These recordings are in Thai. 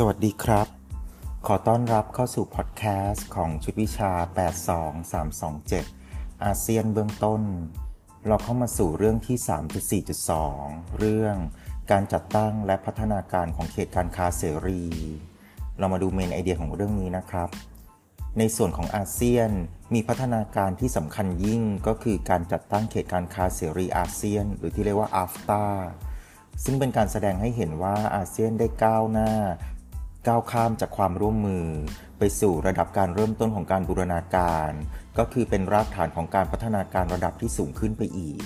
สวัสดีครับ ขอต้อนรับเข้าสู่พอดแคสต์ของชุดวิชา 82327 อาเซียนเบื้องต้น เราเข้ามาสู่เรื่องที่ 3.4.2 เรื่องการจัดตั้งและพัฒนาการของเขตการค้าเสรี เรามาดูเมนไอเดียของเรื่องนี้นะครับ ในส่วนของอาเซียนมีพัฒนาการที่สำคัญยิ่งก็คือการจัดตั้งเขตการค้าเสรีอาเซียน หรือที่เรียกว่า AFTA ซึ่งเป็นการแสดงให้เห็นว่าอาเซียนได้ก้าวหน้า ก้าวข้ามจากความร่วมมือ ไปสู่ระดับการเริ่มต้นของการบูรณาการ ก็คือเป็นรากฐานของการพัฒนาการระดับที่สูงขึ้นไปอีก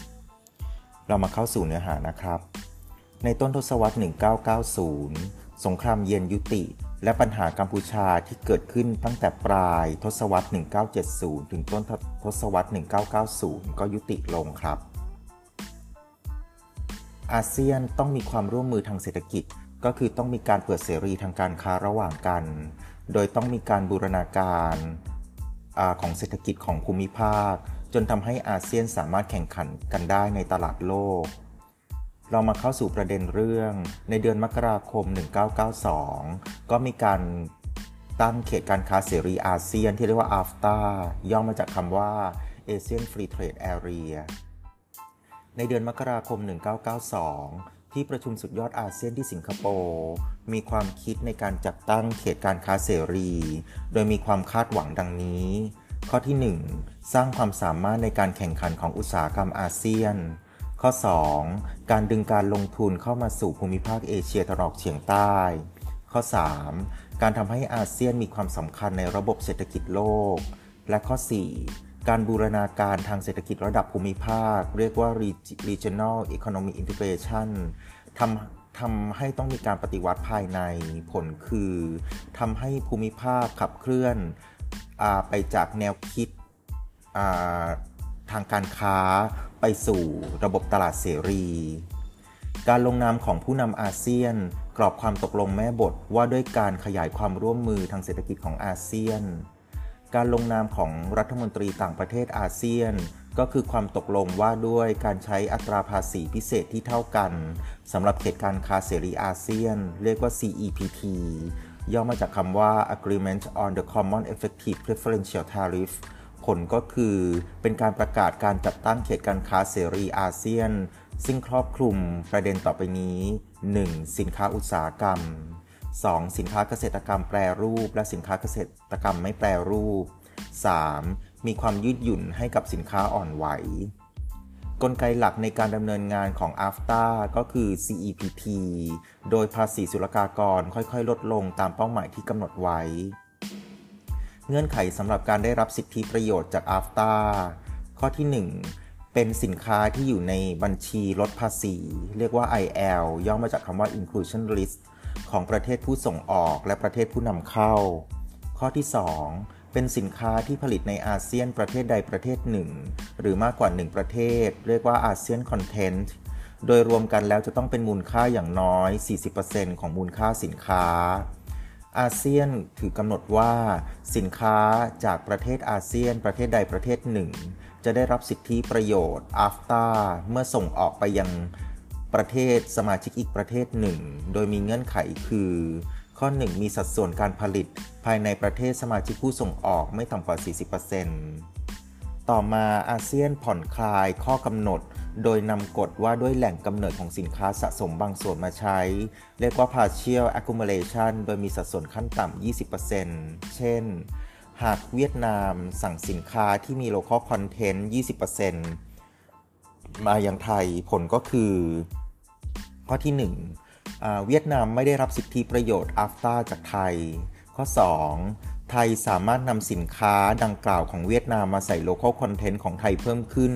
เรามาเข้าสู่เนื้อหานะครับ ในต้นทศวรรษ 1990 สงครามเย็นยุติ และปัญหากัมพูชาที่เกิดขึ้นตั้งแต่ปลายทศวรรษ 1970 ถึงต้นทศวรรษ 1990 ก็ยุติลงครับ อาเซียนต้องมีความร่วมมือทางเศรษฐกิจ ก็คือต้องมีการเปิดเสรีทางการค้าระหว่างกัน โดยต้องมีการบูรณาการอของเศรษฐกิจของภูมิภาค จนทำให้อาเซียนสามารถแข่งขันกันได้ในตลาดโลก เรามาเข้าสู่ประเด็นเรื่องในเดือนมกราคม 1992 ก็มีการตั้งเขตการค้าเสรีอาเซียนที่เรียกว่า AFTA ย่อมาจากคำว่า ASEAN Free Trade Area ในเดือนมกราคม 1992 ที่ประชุมสุดยอดอาเซียนที่สิงคโปร์มีความคิดในการจัดตั้งเขตการค้าเสรี โดยมีความคาดหวังดังนี้ ข้อที่ 1 สร้างความสามารถในการแข่งขันของอุตสาหกรรมอาเซียน ข้อ 2 การดึงการลงทุนเข้ามาสู่ภูมิภาคเอเชียตะวันออกเฉียงใต้ ข้อ 3 การทำให้อาเซียนมีความสำคัญในระบบเศรษฐกิจโลก และข้อ 4 การบูรณาการทางเศรษฐกิจระดับภูมิภาค เรียกว่า regional economic integration ทำทำให้ต้องมีการปฏิวัติภายในผลคือทำให้ภูมิภาคขับเคลื่อนอไปจากแนวคิดทางการค้าไปสู่ระบบตลาดเสรี การลงนามของผู้นำอาเซียนกรอบความตกลงแม่บทว่าด้วยการขยายความร่วมมือทางเศรษฐกิจของอาเซียน การลงนามของรัฐมนตรีต่างประเทศอาเซียน ก็คือความตกลงว่าด้วยการใช้อัตราภาษีพิเศษที่เท่ากันสำหรับเขตการค้าเสรีอาเซียน เรียกว่า CEPT ย่อมาจากคำว่า Agreement on the Common Effective Preferential Tariff ผลก็คือเป็นการประกาศการจัดตั้งเขตการค้าเสรีอาเซียน ซึ่งครอบคลุมประเด็นต่อไปนี้ 1. สินค้าอุตสาหกรรม 2. สินค้าเกษตรกรรมแปรรูป และสินค้าเกษตรกรรมไม่แปรรูป 3. มีความยืดหยุ่นให้กับสินค้าอ่อนไหว กลไกหลักในการดำเนินงานของ AFTA ก็คือ CEPT โดยภาษีศุลกากรค่อยๆ ลดลงตามเป้าหมายที่กำหนดไว้ เงื่อนไขสำหรับการได้รับสิทธิประโยชน์จาก AFTA ข้อที่ 1เป็นสินค้าที่อยู่ในบัญชีลดภาษี เรียกว่า IL ย่อมาจากคำว่า Inclusion List ของประเทศผู้ส่งออกและประเทศผู้นำเข้า ข้อที่ 2 เป็นสินค้าที่ผลิตในอาเซียนประเทศใดประเทศหนึ่ง หรือมากกว่า 1 ประเทศ เรียกว่าอาเซียนคอนเทนต์โดยรวมกันแล้วจะต้องเป็นมูลค่าอย่างน้อย 40%ของมูลค่าสินค้า อาเซียนถือกำหนดว่า สินค้าจากประเทศอาเซียน ประเทศใดประเทศหนึ่ง จะได้รับสิทธิประโยชน์ AFTA เมื่อส่งออกไปยัง ประเทศสมาชิกอีกประเทศหนึ่ง โดยมีเงื่อนไขคือ ข้อ 1 มีสัดส่วนการผลิตภายในประเทศสมาชิกผู้ส่งออกไม่ต่ำกว่า 40%ต่อมาอาเซียนผ่อนคลายข้อกำหนด โดยนำกฎว่าด้วยแหล่งกำเนิดของสินค้าสะสมบางส่วนมาใช้ เรียกว่า partial accumulation โดยมีสัดส่วนขั้นต่ำ 20%เช่น หากเวียดนามสั่งสินค้าที่มี local content 20%มาอย่างไทยผลก็คือ ข้อที่1เวียดนามไม่ได้รับสิทธิประโยชน์ AFTA จากไทย ข้อ 2. ไทยสามารถนำสินค้าดังกล่าวของเวียดนามมาใส่ local content ของไทยเพิ่มขึ้น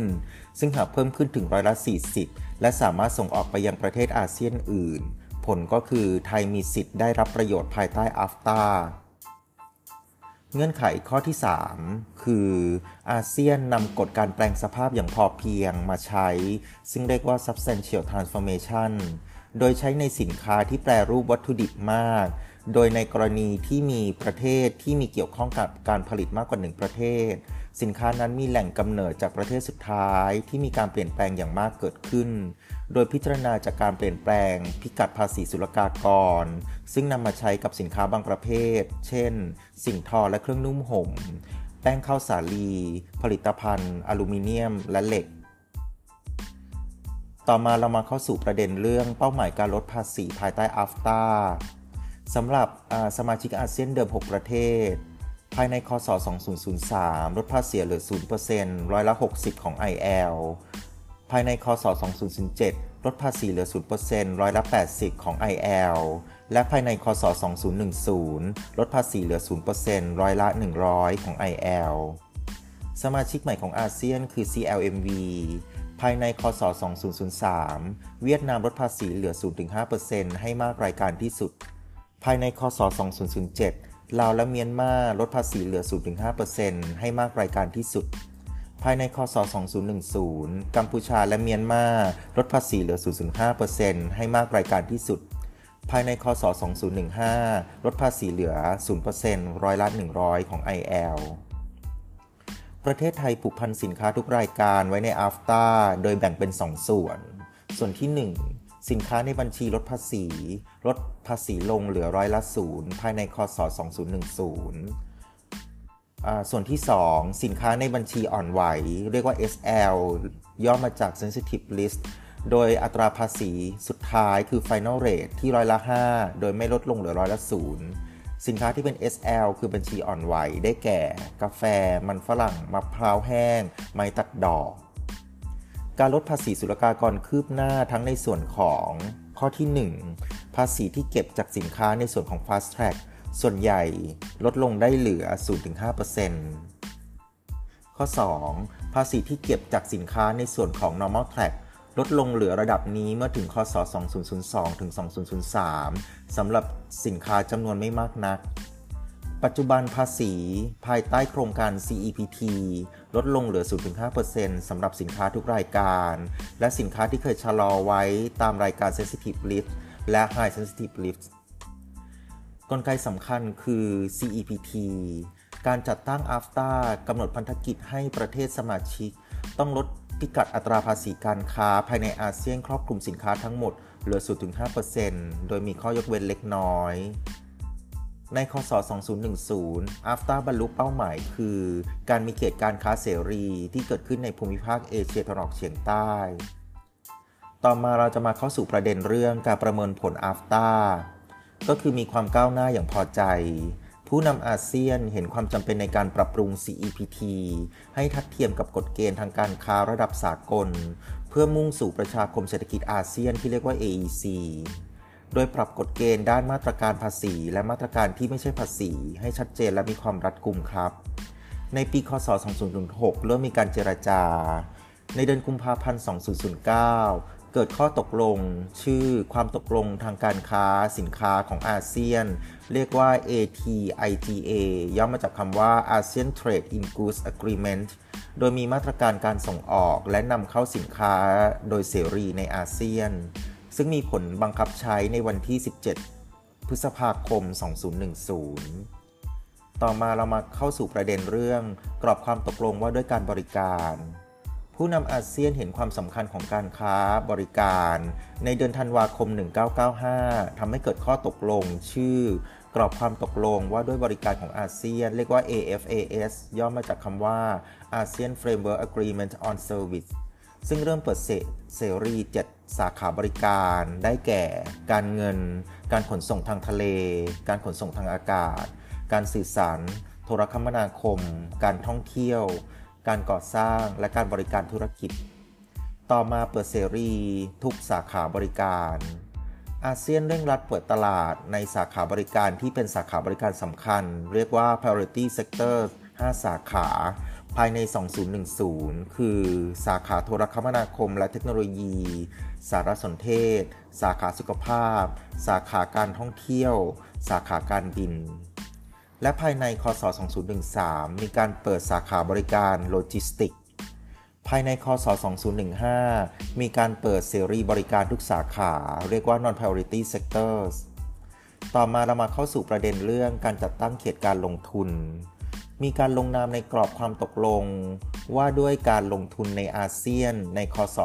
ซึ่งหากเพิ่มขึ้นถึงร้อยละ 40 และสามารถส่งออกไปยังประเทศอาเซียนอื่น ผลก็คือไทยมีสิทธิ์ได้รับประโยชน์ภายใต้ AFTA เงื่อนไขข้อที่ 3 คืออาเซียนนำกฎการแปลงสภาพอย่างพอเพียงมาใช้ ซึ่งเรียกว่า substantial transformation โดยใช้ในสินค้าที่แปรรูปวัตถุดิบมาก โดยในกรณีที่มีประเทศที่มีเกี่ยวข้องกับการผลิตมากกว่าหนึ่งประเทศ สินค้านั้นมีแหล่งกำเนิดจากประเทศสุดท้ายที่มีการเปลี่ยนแปลงอย่างมากเกิดขึ้น โดยพิจารณาจากการเปลี่ยนแปลง พิกัดภาษีศุลกากร ซึ่งนำมาใช้กับสินค้าบางประเภท เช่น สิ่งทอและเครื่องนุ่มห่ม แป้งข้าวสาลี ผลิตภัณฑ์ อลูมิเนียม และเหล็ก ต่อมาเรามาเข้าสู่ประเด็นเรื่องเป้าหมายการลดภาษีภายใต้อัฟตาสำหรับสมาชิกอาเซียนเดิม 6 ประเทศ ภายในคศ 2003 ลดภาษีเหลือ 0%ร้อยละ 60 ของ IL ภายในคศ 2007 ลดภาษีเหลือ 0%ร้อยละ 80 ของ IL และภายในคศ 2010 ลดภาษีเหลือ 0%ร้อยละ 100 ของ IL สมาชิกใหม่ของอาเซียนคือ CLMV ภายในคศ 2003 เวียดนามลดภาษีเหลือ 0-5%ให้มากรายการที่สุด ภายในคศ 2007 ลาวและเมียนมาลดภาษีเหลือ 0-5%ให้มากรายการที่สุด ภายในคศ 2010 กัมพูชาและเมียนมาลดภาษีเหลือ 0.5%ให้มากรายการที่สุด ภายในคศ 2015 ลดภาษีเหลือ 0%ร้อยละ 100 ของ IL ประเทศไทยผูกพันสินค้าทุกรายการไว้ในอัฟตาโดยแบ่งเป็น 2 ส่วน ส่วนที่ 1 สินค้าในบัญชีลดภาษี ลดภาษีลงเหลือร้อยละศูนย์ภายในคศ2010 ส่วนที่ 2 สินค้าในบัญชีอ่อนไหว เรียกว่า SL ย่อมาจาก sensitive list โดยอัตราภาษีสุดท้ายคือ final rate ที่ร้อยละ 5 โดยไม่ลดลงเหลือร้อยละศูนย์ สินค้าที่เป็น SL คือบัญชีอ่อนไหวได้แก่ กาแฟ มันฝรั่งมะพร้าวแห้ง ไม้ตัดดอก การลดภาษีศุลกากรคืบหน้าทั้งในส่วนของข้อที่ 1 ภาษีที่เก็บจากสินค้าในส่วนของ Fast Track ส่วนใหญ่ลดลงได้เหลือ 0-5%ข้อ 2 ภาษีที่เก็บจากสินค้าในส่วนของ Normal Track ลดลงเหลือระดับนี้เมื่อถึงคศ 2002 ถึง 2003 สำหรับสินค้าจำนวนไม่มากนัก ปัจจุบันภาษี ภายใต้โครงการ CEPT ลดลงเหลือ 0-5%สำหรับสินค้าทุกรายการ และสินค้าที่เคยชะลอไว้ตามรายการ Sensitive List และ High Sensitive List กลไกสำคัญคือ CEPT การจัดตั้ง AFTA กำหนดพันธกิจให้ประเทศสมาชิก ต้องลด พิกัดอัตราภาษีการค้าภายในอาเซียนครอบคลุมสินค้าทั้งหมดเหลือ 0-5%โดยมีข้อยกเว้นเล็กน้อย ในคศ 2010 AFTA บรรลุเป้าหมายคือ การมีเขตการค้าเสรีที่เกิดขึ้นในภูมิภาคเอเชียตะวันออกเฉียงใต้ ต่อมาเราจะมาเข้าสู่ประเด็นเรื่องการประเมินผล AFTA ก็คือมีความก้าวหน้าอย่างพอใจ ผู้นำอาเซียนเห็นความจำเป็นในการปรับปรุง CEPT ให้ทัดเทียมกับกฎเกณฑ์ทางการค้าระดับสากล เพื่อมุ่งสู่ประชาคมเศรษฐกิจอาเซียนที่เรียกว่า AEC โดยปรับกฎเกณฑ์ด้านมาตรการภาษี และมาตรการที่ไม่ใช่ภาษี ให้ชัดเจนและมีความรัดกุมครับ ในปี คศ 2006 เริ่มมีการเจรจา ในเดือนกุมภาพันธ์ 2009 เกิดข้อตกลง ชื่อความตกลงทางการค้าสินค้าของอาเซียน เรียกว่า ATIGA ย่อมาจากคำว่า ASEAN Trade in Goods Agreement โดยมีมาตรการการส่งออกและนำเข้าสินค้าโดยเสรีในอาเซียน ซึ่งมีผลบังคับใช้ในวันที่ 17 พฤษภาคม 2010ต่อมาเรามาเข้าสู่ประเด็นเรื่อง กรอบความตกลงว่าด้วยการบริการ ผู้นำอาเซียนเห็นความสำคัญของการค้าบริการ ในเดือนธันวาคม 1995 ทำให้เกิดข้อตกลงชื่อกรอบความตกลงว่าด้วยบริการของอาเซียน เรียกว่า AFAS ย่อมาจากคำว่า ASEAN Framework Agreement on Service ซึ่งเริ่มเปิดเสรี 7 สาขาบริการ ได้แก่ การเงิน การขนส่งทางทะเล การขนส่งทางอากาศ การสื่อสาร โทรคมนาคม การท่องเที่ยว การก่อสร้างและการบริการธุรกิจ ต่อมาเปิดเสรีทุกสาขาบริการ อาเซียนเร่งรัดเปิดตลาดในสาขาบริการที่เป็นสาขาบริการสำคัญ เรียกว่า priority sector 5 สาขาภายใน 2010 คือ สาขาโทรคมนาคมและเทคโนโลยี สารสนเทศ สาขาสุขภาพ สาขาการท่องเที่ยว สาขาการบิน และภายในคศ 2013 มีการเปิดสาขาบริการโลจิสติก ภายในคศ 2015 มีการเปิดเสรีบริการทุกสาขา เรียกว่า non priority sectors ต่อมาเรามาเข้าสู่ประเด็นเรื่องการจัดตั้งเขตการลงทุน มีการลงนามในกรอบความตกลง ว่าด้วยการลงทุนในอาเซียนในคศ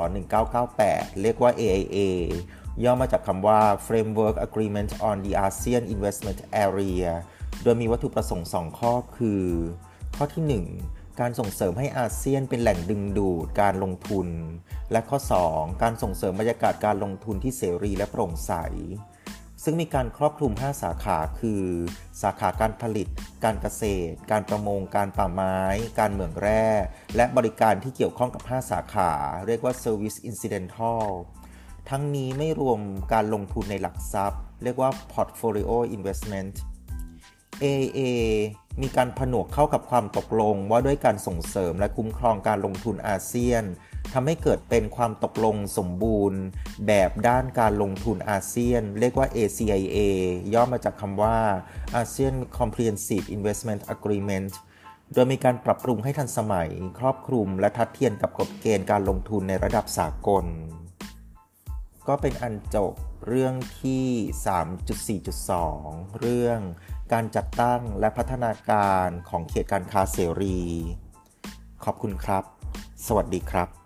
1998 เรียกว่า AIA ย่อมาจากคำว่า Framework Agreement on the ASEAN Investment Area โดยมีวัตถุประสงค์ 2 ข้อคือ ข้อที่ 1 การส่งเสริมให้อาเซียนเป็นแหล่งดึงดูดการลงทุน และข้อ 2 การส่งเสริมบรรยากาศการลงทุนที่เสรีและโปร่งใส ซึ่งมีการครอบคลุม 5 สาขาคือ สาขาการผลิต การเกษตร การประมง การป่าไม้ การเหมืองแร่ และบริการที่เกี่ยวข้องกับ 5 สาขา เรียกว่า Service Incidental ทั้งนี้ไม่รวมการลงทุนในหลักทรัพย์ เรียกว่า Portfolio Investment AA มีการผนวกเข้ากับความตกลงว่าด้วยการส่งเสริมและคุ้มครองการลงทุนอาเซียนทำให้เกิดเป็นความตกลงสมบูรณ์ แบบด้านการลงทุนอาเซียน เรียกว่า ACIA ย่อมาจากคำว่า ASEAN Comprehensive Investment Agreement โดยมีการปรับปรุงให้ทันสมัย ครอบคลุมและทัดเทียมกับกฎเกณฑ์การลงทุนในระดับสากล ก็เป็นอันจบเรื่องที่ 3.4.2 เรื่อง การจัดตั้งและพัฒนาการของเขตการค้าเสรี ขอบคุณครับ สวัสดีครับ